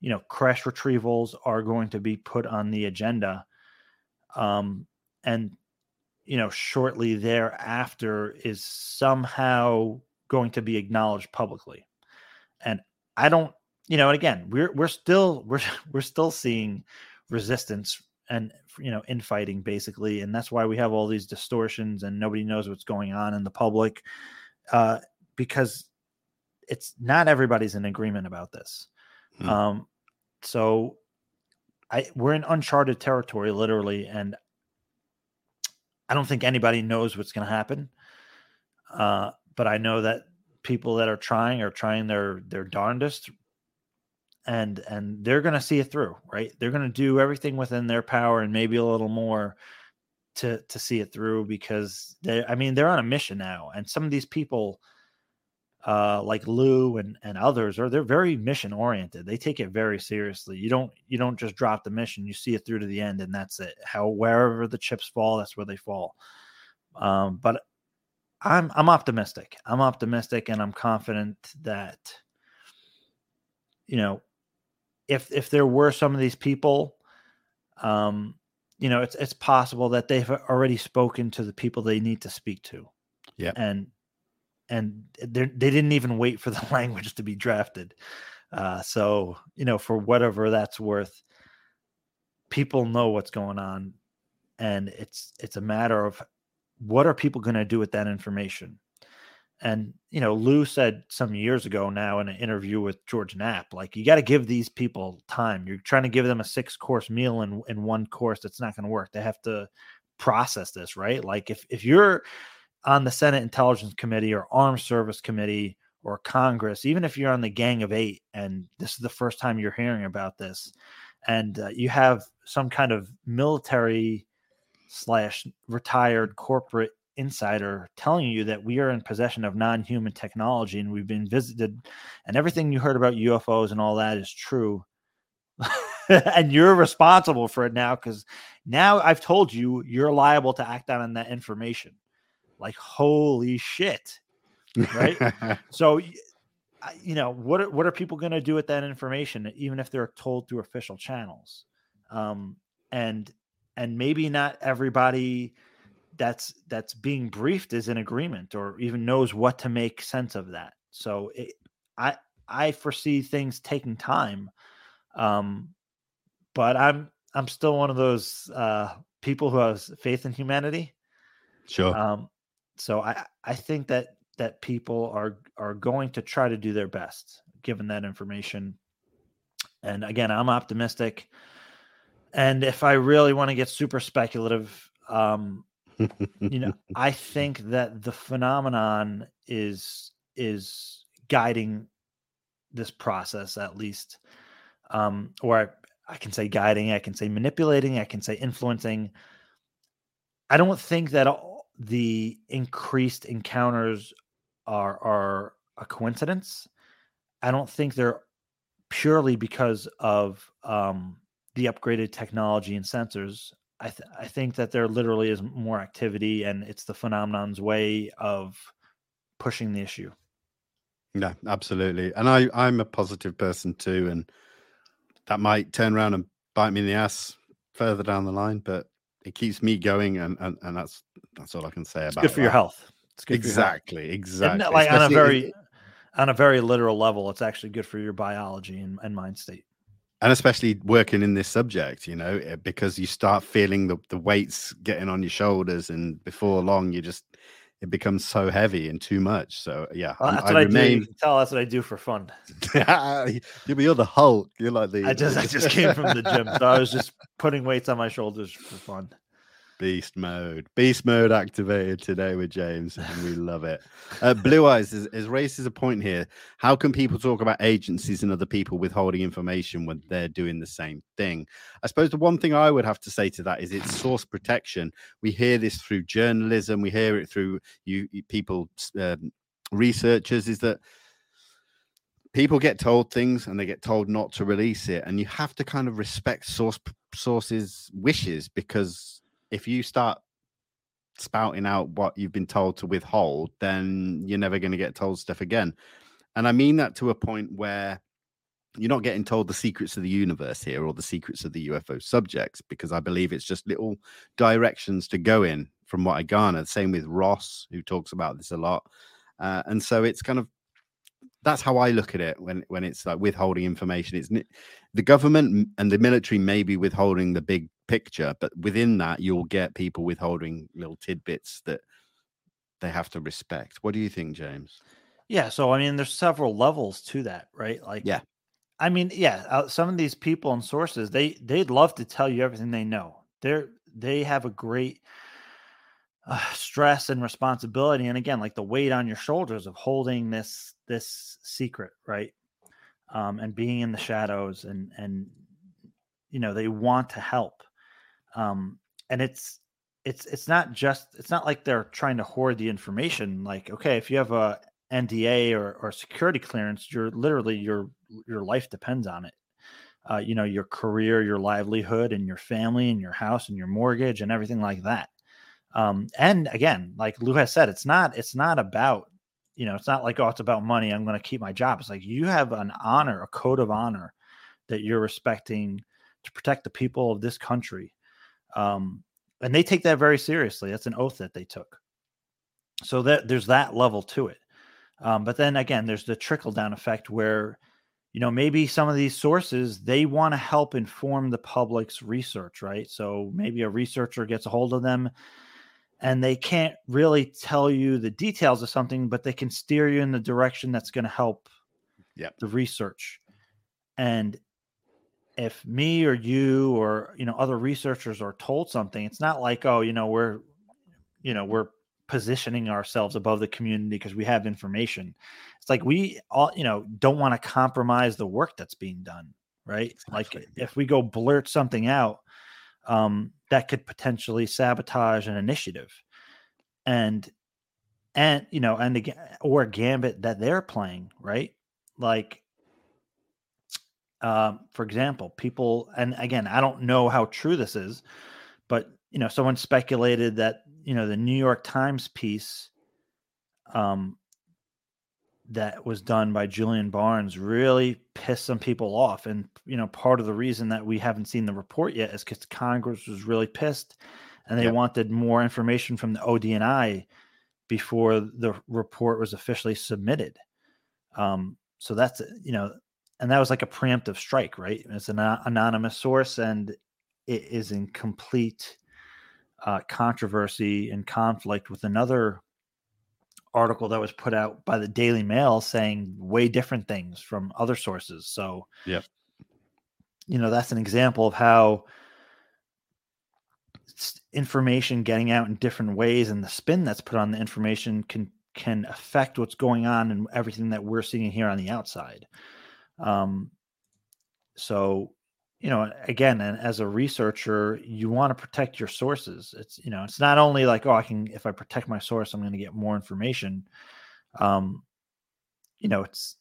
you know crash retrievals are going to be put on the agenda, um, and you know shortly thereafter is somehow going to be acknowledged publicly, and I don't you know and again we're we're still we're we're still seeing resistance and you know infighting basically and that's why we have all these distortions and nobody knows what's going on in the public uh, because it's not everybody's in agreement about this. Hmm. Um, so I we're in uncharted territory, literally, and I don't think anybody knows what's going to happen. Uh, but I know that people that are trying are trying their their darndest, and and they're going to see it through, right? They're going to do everything within their power and maybe a little more to to see it through because they, I mean, they're on a mission now, and some of these people uh, like Lou and, and others are they're very mission oriented. They take it very seriously. You don't you don't just drop the mission. You see it through to the end, and that's it. How wherever the chips fall, that's where they fall. Um, but I'm I'm optimistic. I'm optimistic, and I'm confident that you know if if there were some of these people, um, you know, it's it's possible that they've already spoken to the people they need to speak to. Yeah. And and they didn't even wait for the language to be drafted. Uh, so you know, for whatever that's worth, people know what's going on, and it's it's a matter of what are people going to do with that information. And you know, Lou said some years ago now in an interview with George Knapp, like you got to give these people time. You're trying to give them a six course meal in in one course that's not going to work. They have to process this, right? Like if if you're on the Senate Intelligence Committee or Armed Service Committee or Congress, even if you're on the Gang of Eight and this is the first time you're hearing about this, and uh, you have some kind of military slash retired corporate insider telling you that we are in possession of non-human technology and we've been visited and everything you heard about UFOs and all that is true. And you're responsible for it now because now I've told you you're liable to act on that information like holy shit right? So you know what are, what are people going to do with that information even if they're told through official channels? Um and and maybe not everybody that's that's being briefed is in agreement or even knows what to make sense of that. So it, i i foresee things taking time um but i'm i'm still one of those uh people who has faith in humanity. Sure. Um so i i think that that people are are going to try to do their best given that information. And again i'm optimistic. And if i really want to get super speculative um you know i think that the phenomenon is is guiding this process at least. Um or I, I can say guiding i can say manipulating i can say influencing. I don't think that all the increased encounters are are a coincidence i don't think they're purely because of um the upgraded technology and sensors I, th- I think that there literally is more activity and it's the phenomenon's way of pushing the issue. Yeah, absolutely. And I, I'm a positive person too. And that might turn around and bite me in the ass further down the line, but it keeps me going. And, and, and that's, that's all I can say it's about good for that. your health. It's good Exactly. Exactly. health. And like on a Especially- very, on a very literal level, it's actually good for your biology and, and mind state. and especially working in this subject, you know, eh, because you start feeling the, the weights getting on your shoulders, and before long, you just it becomes so heavy and too much. So yeah, Well, that's I what I, do. You remain. can tell that's what I do for fun. you're the Hulk. You're like the I just I just came from the gym, so I was just putting weights on my shoulders for fun. Beast mode. Beast mode activated today with James, and we love it. Uh, Blue Eyes is, is raises a point here. How can people talk about agencies and other people withholding information when they're doing the same thing? I suppose the one thing I would have to say to that is it's source protection. We hear this through journalism. We hear it through you, you people, um, researchers. Is that people get told things and they get told not to release it, and you have to kind of respect source sources' wishes because if you start spouting out what you've been told to withhold, then you're never going to get told stuff again. And I mean that to a point where you're not getting told the secrets of the universe here or the secrets of the UFO subjects, because I believe it's just little directions to go in from what I garnered. Same with Ross, who talks about this a lot. Uh, and so it's kind of that's how I look at it when when it's like withholding information. It's the government and the military may be withholding the big picture, but within that, you'll get people withholding little tidbits that they have to respect. What do you think, James? Yeah, so I mean, there's several levels to that, right? Like, Yeah. I mean, yeah, uh, some of these people and sources they they'd love to tell you everything they know. They're they have a great uh, stress and responsibility, and again, like the weight on your shoulders of holding this this secret, right? Um, and being in the shadows, and and you know they want to help, um, and it's it's it's not just it's not like they're trying to hoard the information. Like, okay, if you have a NDA or, or security clearance, you're literally your your life depends on it. Uh, you know, your career, your livelihood, and your family, and your house, and your mortgage, and everything like that. Um, and again, like Lou has said, it's not it's not about you know it's not like oh it's about money. I'm going to keep my job. It's like you have an honor, a code of honor that you're respecting to protect the people of this country. Um, and they take that very seriously. That's an oath that they took. So that there's that level to it. Um, but then again, there's the trickle down effect where, you know, maybe some of these sources they want to help inform the public's research, right? So maybe a researcher gets a hold of them and they can't really tell you the details of something, but they can steer you in the direction that's going to help yep. the research. And if me or you or you know other researchers are told something, it's not like oh you know we're you know we're positioning ourselves above the community because we have information. It's like we all you know don't want to compromise the work that's being done, right? Exactly. Like if we go blurt something out, um, that could potentially sabotage an initiative and and you know and again or a gambit that they're playing right like um, for example people and again i don't know how true this is but you know someone speculated that you know the new york times piece um that was done by Julian Barnes really pissed some people off. And, you know, part of the reason that we haven't seen the report yet is because Congress was really pissed and they yep. wanted more information from the ODNI before the report was officially submitted. Um, so that's, you know, and that was like a preemptive strike, right? It's an anonymous source and it is in complete uh, controversy and conflict with another article that was put out by the Daily Mail saying way different things from other sources. So, yeah, you know, that's an example of how information getting out in different ways and the spin that's put on the information can can affect what's going on and everything that we're seeing here on the outside. Um, so you know again and as a researcher you want to protect your sources. It's you know it's not only like oh i can if i protect my source i'm going to get more information. Um you know it's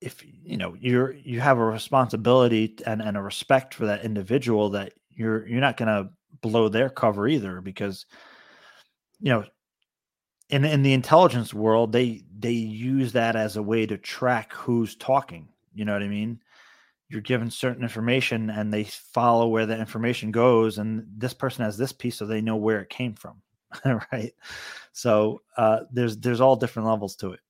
if you know you're you have a responsibility and, and a respect for that individual that you're you're not going to blow their cover either because you know in in the intelligence world they they use that as a way to track who's talking you know what i mean? You're given certain information and they follow where the information goes and this person has this piece so they know where it came from right? So uh, there's there's all different levels to it.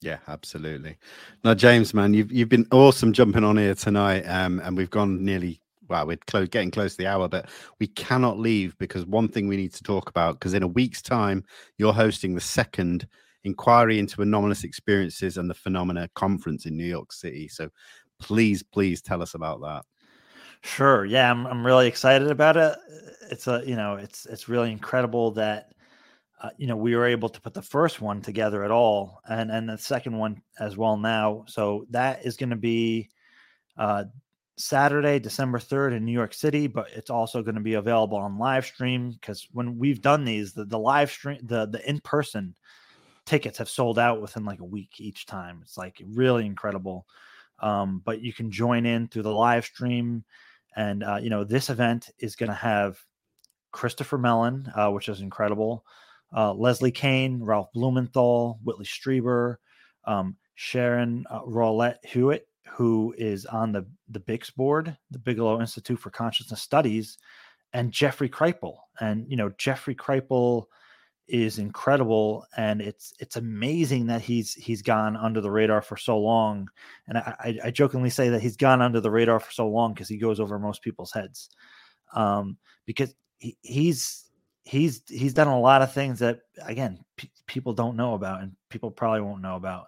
Yeah absolutely. Now james man you've you've been awesome jumping on here tonight um, and we've gone nearly well we're close getting close to the hour but we cannot leave because one thing we need to talk about because in a week's time you're hosting the second inquiry into anomalous experiences and the phenomena conference in new york city so please, please tell us about that. Sure. Yeah, I'm I'm really excited about it. It's a you know it's it's really incredible that uh, you know we were able to put the first one together at all, and and the second one as well now. So that is going to be uh, Saturday, December third in New York City, but it's also going to be available on live stream because when we've done these, the the live stream, the the in person tickets have sold out within like a week each time. It's like really incredible. Um, but you can join in through the live stream. And, uh, you know, this event is going to have Christopher Mellon, uh, which is incredible, uh, Leslie Kean, Ralph Blumenthal, Whitley Strieber, um, Sharon uh, Rawlette Hewitt, who is on the, the BICS board, the Bigelow Institute for Consciousness Studies, and Jeffrey Kripal. And, you know, Jeffrey Kripal is incredible and it's it's amazing that he's he's gone under the radar for so long and i i jokingly say that he's gone under the radar for so long because he goes over most people's heads um because he, he's he's he's done a lot of things that again p- people don't know about and people probably won't know about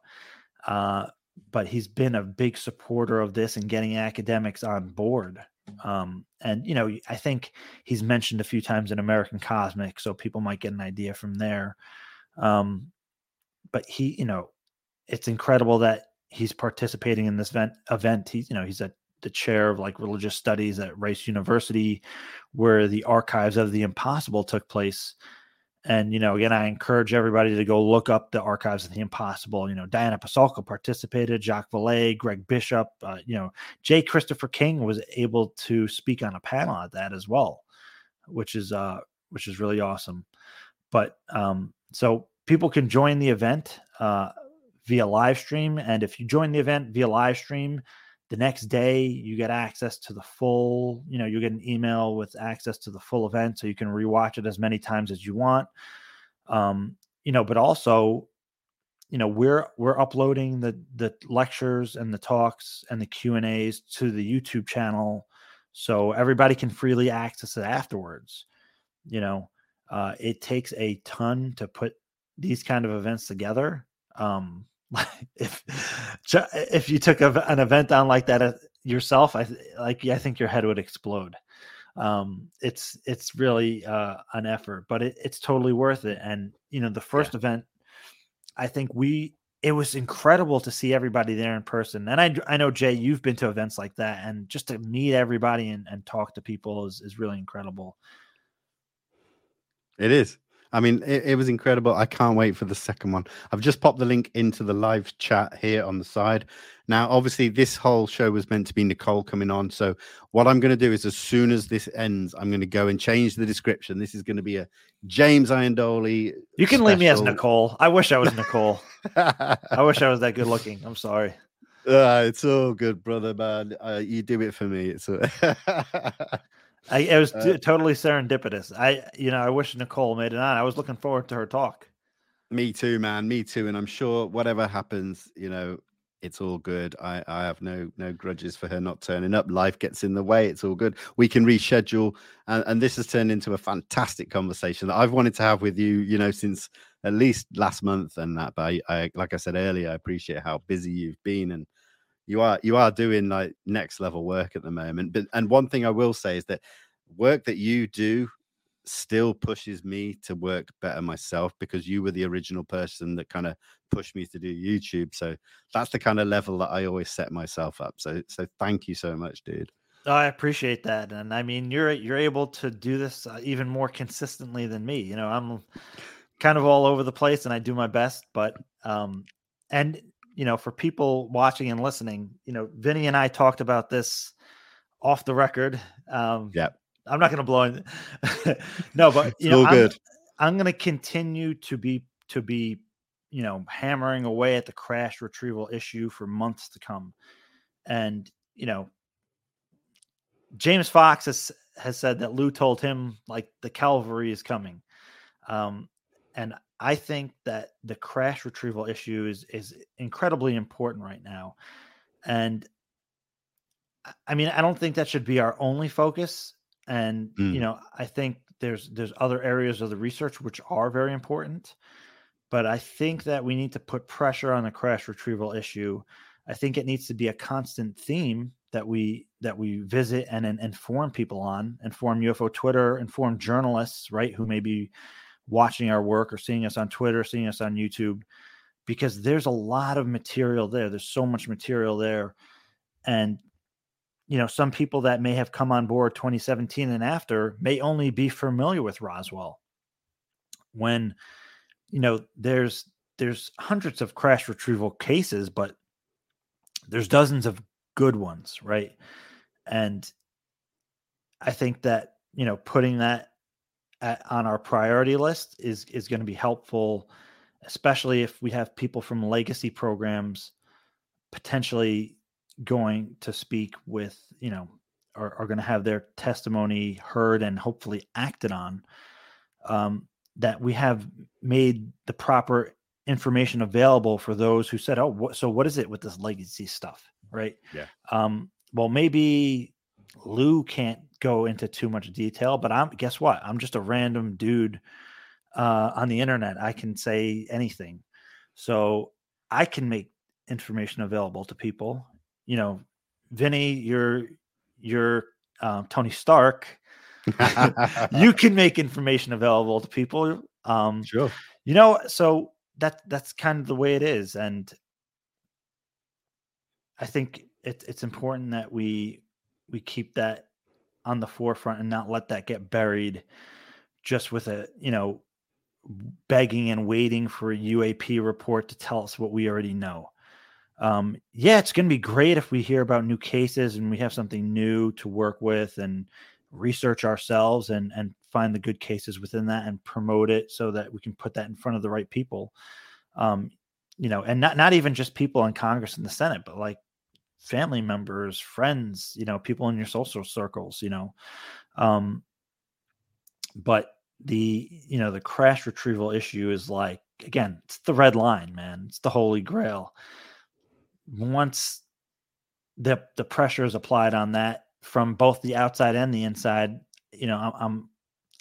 uh but he's been a big supporter of this and getting academics on board um, and you know, I think he's mentioned a few times in American Cosmic, so people might get an idea from there. Um, but he, you know, it's incredible that he's participating in this event. Event, he's, you know, he's at the chair of like religious studies at Rice University, where the archives of the impossible took place and you know, again, I encourage everybody to go look up the archives of the impossible. You know, Diana Pasulka participated, Jacques Vallée, Greg Bishop. Uh, you know, J. Christopher King was able to speak on a panel at that as well, which is uh, which is really awesome. But um, so people can join the event uh, via live stream, and if you join the event via live stream, the next day you get access to the full you know you get an email with access to the full event so you can rewatch it as many times as you want. Um you know but also you know we're we're uploading the the lectures and the talks and the q and a's to the youtube channel so everybody can freely access it afterwards. You know uh, it takes a ton to put these kind of events together. Um if if you took a, an event on like that uh, yourself, I like I think your head would explode. Um, it's it's really uh, an effort, but it, it's totally worth it. And you know, the first yeah. event, I think we it was incredible to see everybody there in person. And I I know Jay, you've been to events like that, and just to meet everybody and, and talk to people is is really incredible. It is. I mean, it, it, was incredible. I can't wait for the second one. I've just popped the link into the live chat here on the side. Now, obviously, this whole show was meant to be Nicole coming on. So, what I'm going to do is, as soon as this ends, I'm going to go and change the description. This is going to be a James Iandoli. You can special. leave me as Nicole. I wish I was Nicole. I wish I was that good looking. I'm sorry. Uh, it's all good, brother, man. Uh, you do it for me. It's. I, it was uh, totally serendipitous. I, you know, I wish Nicole made it on. I was looking forward to her talk. Me too, man. Me too. And I'm sure whatever happens, you know, it's all good. I, I have no no grudges for her not turning up. Life gets in the way. It's all good. We can reschedule, and, and this has turned into a fantastic conversation that I've wanted to have with you. You know, since at least last month and that. But I, I like I said earlier, I appreciate how busy you've been and you are you are doing like next level work at the moment but and one thing i will say is that work that you do still pushes me to work better myself because you were the original person that kind of pushed me to do youtube so that's the kind of level that i always set myself up so so thank you so much dude. I appreciate that and i mean you're you're able to do this uh, even more consistently than me you know i'm kind of all over the place and i do my best but um and you know, for people watching and listening, you know, Vinny and I talked about this off the record. Um, yeah. I'm not going to blow it. no, but you know, I'm, I'm going to continue to be to be, you know, hammering away at the crash retrieval issue for months to come. And you know, James Fox has has said that Lou told him like the Calvary is coming. Um, and I think that the crash retrieval issue is is incredibly important right now. And I mean, I don't think that should be our only focus. And mm. you know, I think there's there's other areas of the research which are very important. But I think that we need to put pressure on the crash retrieval issue. I think it needs to be a constant theme that we that we visit and, and inform people on, inform UFO Twitter, inform journalists, right, who may be watching our work or seeing us on Twitter, seeing us on YouTube, because there's a lot of material there. There's so much material there. And, you know, some people that may have come on board 2017 and after may only be familiar with Roswell. When, you know, there's there's hundreds of crash retrieval cases, but there's dozens of good ones, right? And I think that, you know, putting that at, on our priority list is is going to be helpful, especially if we have people from legacy programs potentially going to speak with you know are, are going to have their testimony heard and hopefully acted on um, that we have made the proper information available for those who said oh what, so what is it with this legacy stuff? Right? Yeah. Um, well maybe lou can't go into too much detail, but I'm guess what? I'm just a random dude uh, on the internet. I can say anything, so I can make information available to people. You know, Vinny, you're you're um, Tony Stark. you can make information available to people. Um, sure. You know, so that that's kind of the way it is, and I think it, it's important that we we keep that on the forefront and not let that get buried just with a you know begging and waiting for a UAP report to tell us what we already know. Um, yeah, it's going to be great if we hear about new cases and we have something new to work with and research ourselves and and find the good cases within that and promote it so that we can put that in front of the right people. Um, you know, and not not even just people in Congress and the Senate, but like family members, friends, you know, people in your social circles, you know. Um, but the you know the crash retrieval issue is like again, it's the red line, man. It's the holy grail. Once the the pressure is applied on that from both the outside and the inside, you know, I'm, I'm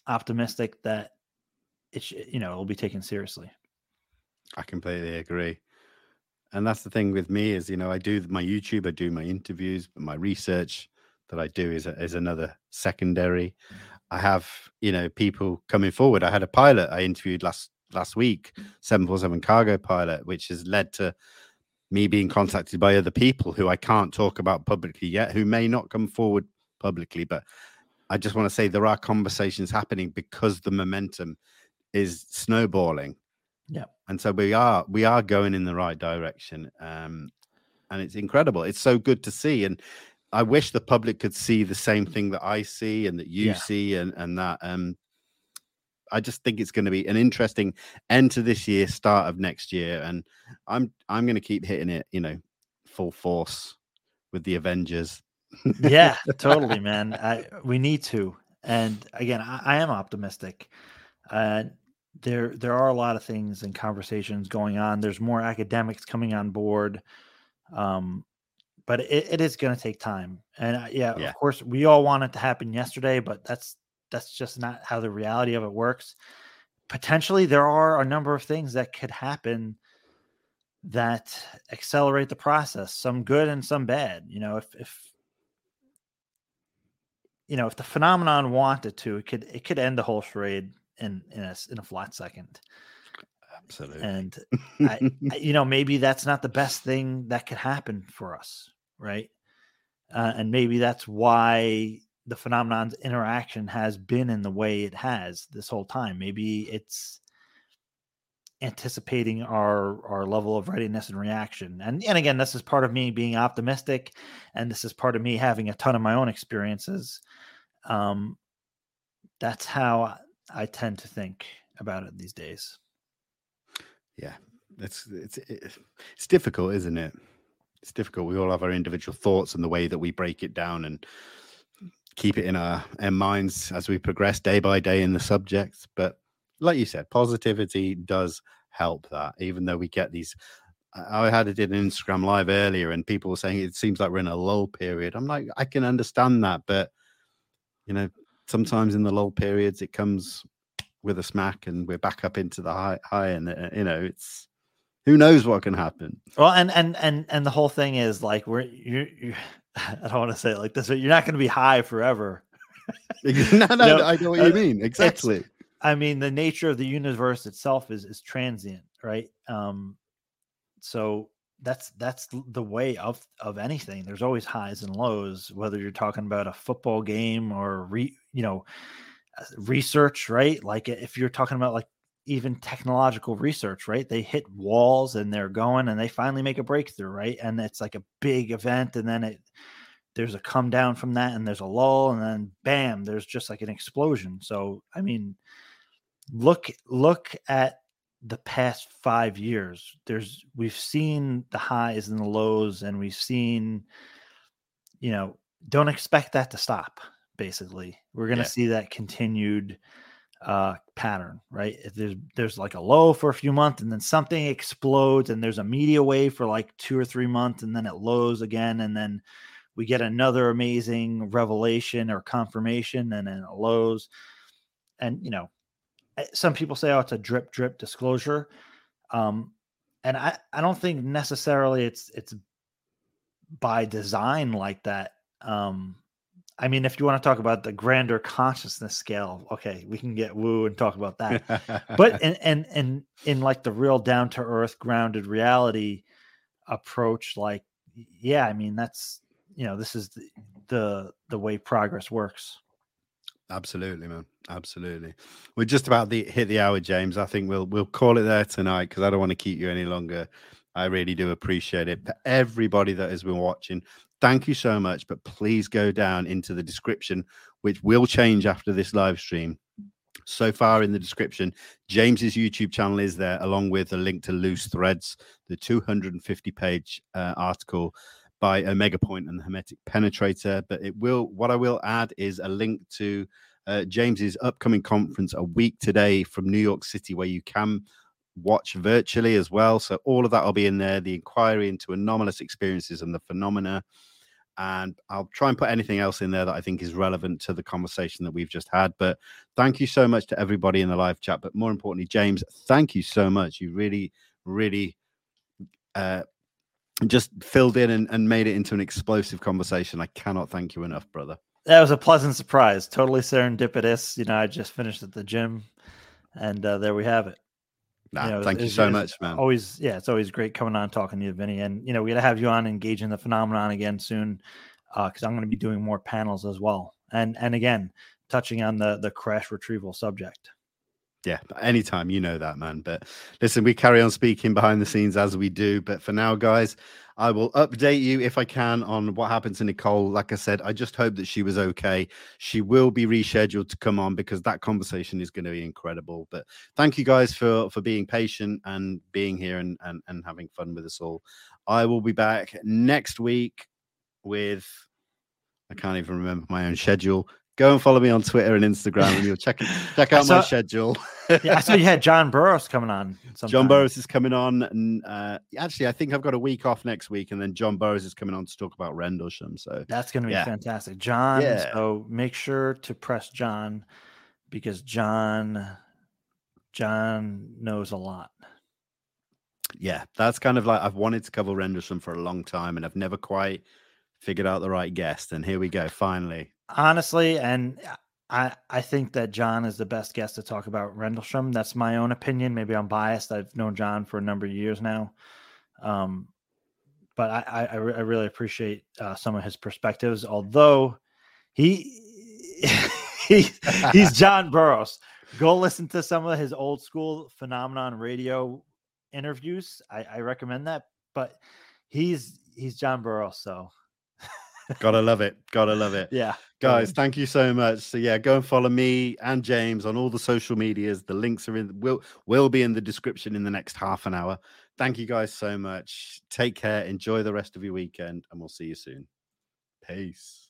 optimistic that it you know it'll be taken seriously. I completely agree. And that's the thing with me is, you know, I do my YouTube, I do my interviews, but my research that I do is is another secondary. I have, you know, people coming forward. I had a pilot I interviewed last last week, 747 cargo pilot, which has led to me being contacted by other people who I can't talk about publicly yet, who may not come forward publicly. But I just want to say there are conversations happening because the momentum is snowballing. Yeah. And so we are we are going in the right direction. Um and it's incredible. It's so good to see. And I wish the public could see the same thing that I see and that you Yeah. see and, and that um I just think it's going to be an interesting end to this year, start of next year, and I'm I'm going to keep hitting it, you know, full force with the Avengers. yeah, totally, man. I, we need to. And again, I, I am optimistic. Uh, there, there are a lot of things and conversations going on. There's more academics coming on board, um, but it, it is going to take time. And uh, yeah, Yeah. of course, we all want it to happen yesterday, but that's that's just not how the reality of it works. Potentially, there are a number of things that could happen that accelerate the process some good and some bad you know if if you know if the phenomenon wanted to it could it could end the whole charade in in a, in a flat second. Absolutely. and I, I- you know maybe that's not the best thing that could happen for us right? Uh, and maybe that's why the phenomenon's interaction has been in the way it has this whole time. Maybe it's anticipating our our level of readiness and reaction. And and again this is part of me being optimistic and this is part of me having a ton of my own experiences. Um that's how i tend to think about it these days yeah, it's it's it's difficult, isn't it? It's difficult. We all have our individual thoughts and the way that we break it down and keep it in our, our minds as we progress day by day in the subjects. But like you said, positivity does help that, even though we get these. I had it in Instagram live earlier, and people were saying it seems like we're in a lull period. I'm like, I can understand that, but you know, sometimes in the lull periods, it comes with a smack, and we're back up into the high, high, and uh, you know, it's who knows what can happen. well and and and and the whole thing is like we're you you i don't want to say it like this but you're not going to be high forever no, no, No, I know what uh, you mean. Exactly. I mean, the nature of the universe itself is is transient, right? Um, so that's that's the way of of anything. There's always highs and lows, whether you're talking about a football game or re, you know, uh, research, right? Like if you're talking about like even technological research, right? They hit walls and they're going and they finally make a breakthrough, right? And it's like a big event, and then it there's a come down from that, and there's a lull, and then bam, there's just like an explosion. So I mean, look look at the past five years there's we've seen the highs and the lows and we've seen you know don't expect that to stop basically. We're going to Yeah. see that continued uh pattern right? If there's there's like a low for a few months and then something explodes and there's a media wave for like two or three months and then it lows again and then we get another amazing revelation or confirmation and then it lows. And you know some people say oh it's a drip drip disclosure. Um and i i don't think necessarily it's it's by design like that. Um i mean if you want to talk about the grander consciousness scale okay we can get woo and talk about that. But and and and in like the real down to earth grounded reality approach like yeah i mean that's you know this is the the, the way progress works Absolutely, man. Absolutely. We're just about the hit the hour, James. I think we'll we'll call it there tonight because I don't want to keep you any longer. I really do appreciate it. For everybody that has been watching, thank you so much. But please go down into the description, which will change after this live stream. So far in the description, James's YouTube channel is there, along with a link to Loose Threads, the 250 page uh, article by Omega Point and the Hermetic Penetrator. But it will, what I will add is a link to uh, James's upcoming conference a week today from New York City, where you can watch virtually as well. So all of that will be in there. The inquiry into anomalous experiences and the phenomena. And I'll try and put anything else in there that I think is relevant to the conversation that we've just had. But thank you so much to everybody in the live chat. But more importantly, James, thank you so much. You really, really uh, just filled in and, and made it into an explosive conversation. I cannot thank you enough, brother. That was a pleasant surprise. Totally serendipitous. You know, I just finished at the gym, and uh, there we have it. Nah, you know, thank you so much, man. Always, yeah, it's always great coming on talking to you, Vinny. And you know, we got to have you on engaging the phenomenon again soon, because uh, I'm going to be doing more panels as well. And and again, touching on the the crash retrieval subject. Yeah, anytime, you know that, man. But listen, we carry on speaking behind the scenes as we do. But for now, guys, I will update you if I can on what happened to Nicole. Like I said, I just hope that she was okay. She will be rescheduled to come on because that conversation is going to be incredible. But thank you guys for for being patient and being here and and, and having fun with us all. I will be back next week with I can't even remember my own schedule go and follow me on Twitter and Instagram, and you'll check check out saw, my schedule. yeah, I saw you had John Burroughs coming on. Sometime. John Burroughs is coming on, and uh, actually, I think I've got a week off next week, and then John Burroughs is coming on to talk about Rendlesham. So that's going to be yeah. fantastic, John. Yeah. So make sure to press John because John John knows a lot. Yeah, that's kind of like I've wanted to cover Rendlesham for a long time, and I've never quite figured out the right guest. And here we go, finally honestly, and I I think that John is the best guest to talk about Rendlesham. That's my own opinion. Maybe I'm biased. I've known John for a number of years now, um, but I I, I really appreciate uh, some of his perspectives. Although he, he he's John Burroughs. Go listen to some of his old school phenomenon radio interviews. I, I recommend that. But he's he's John Burroughs, so Gotta love it. Gotta love it. Yeah. Guys, thank you so much. So yeah, go and follow me and James on all the social medias. The links are in will will be in the description in the next half an hour. Thank you guys so much. Take care. Enjoy the rest of your weekend, and we'll see you soon. Peace.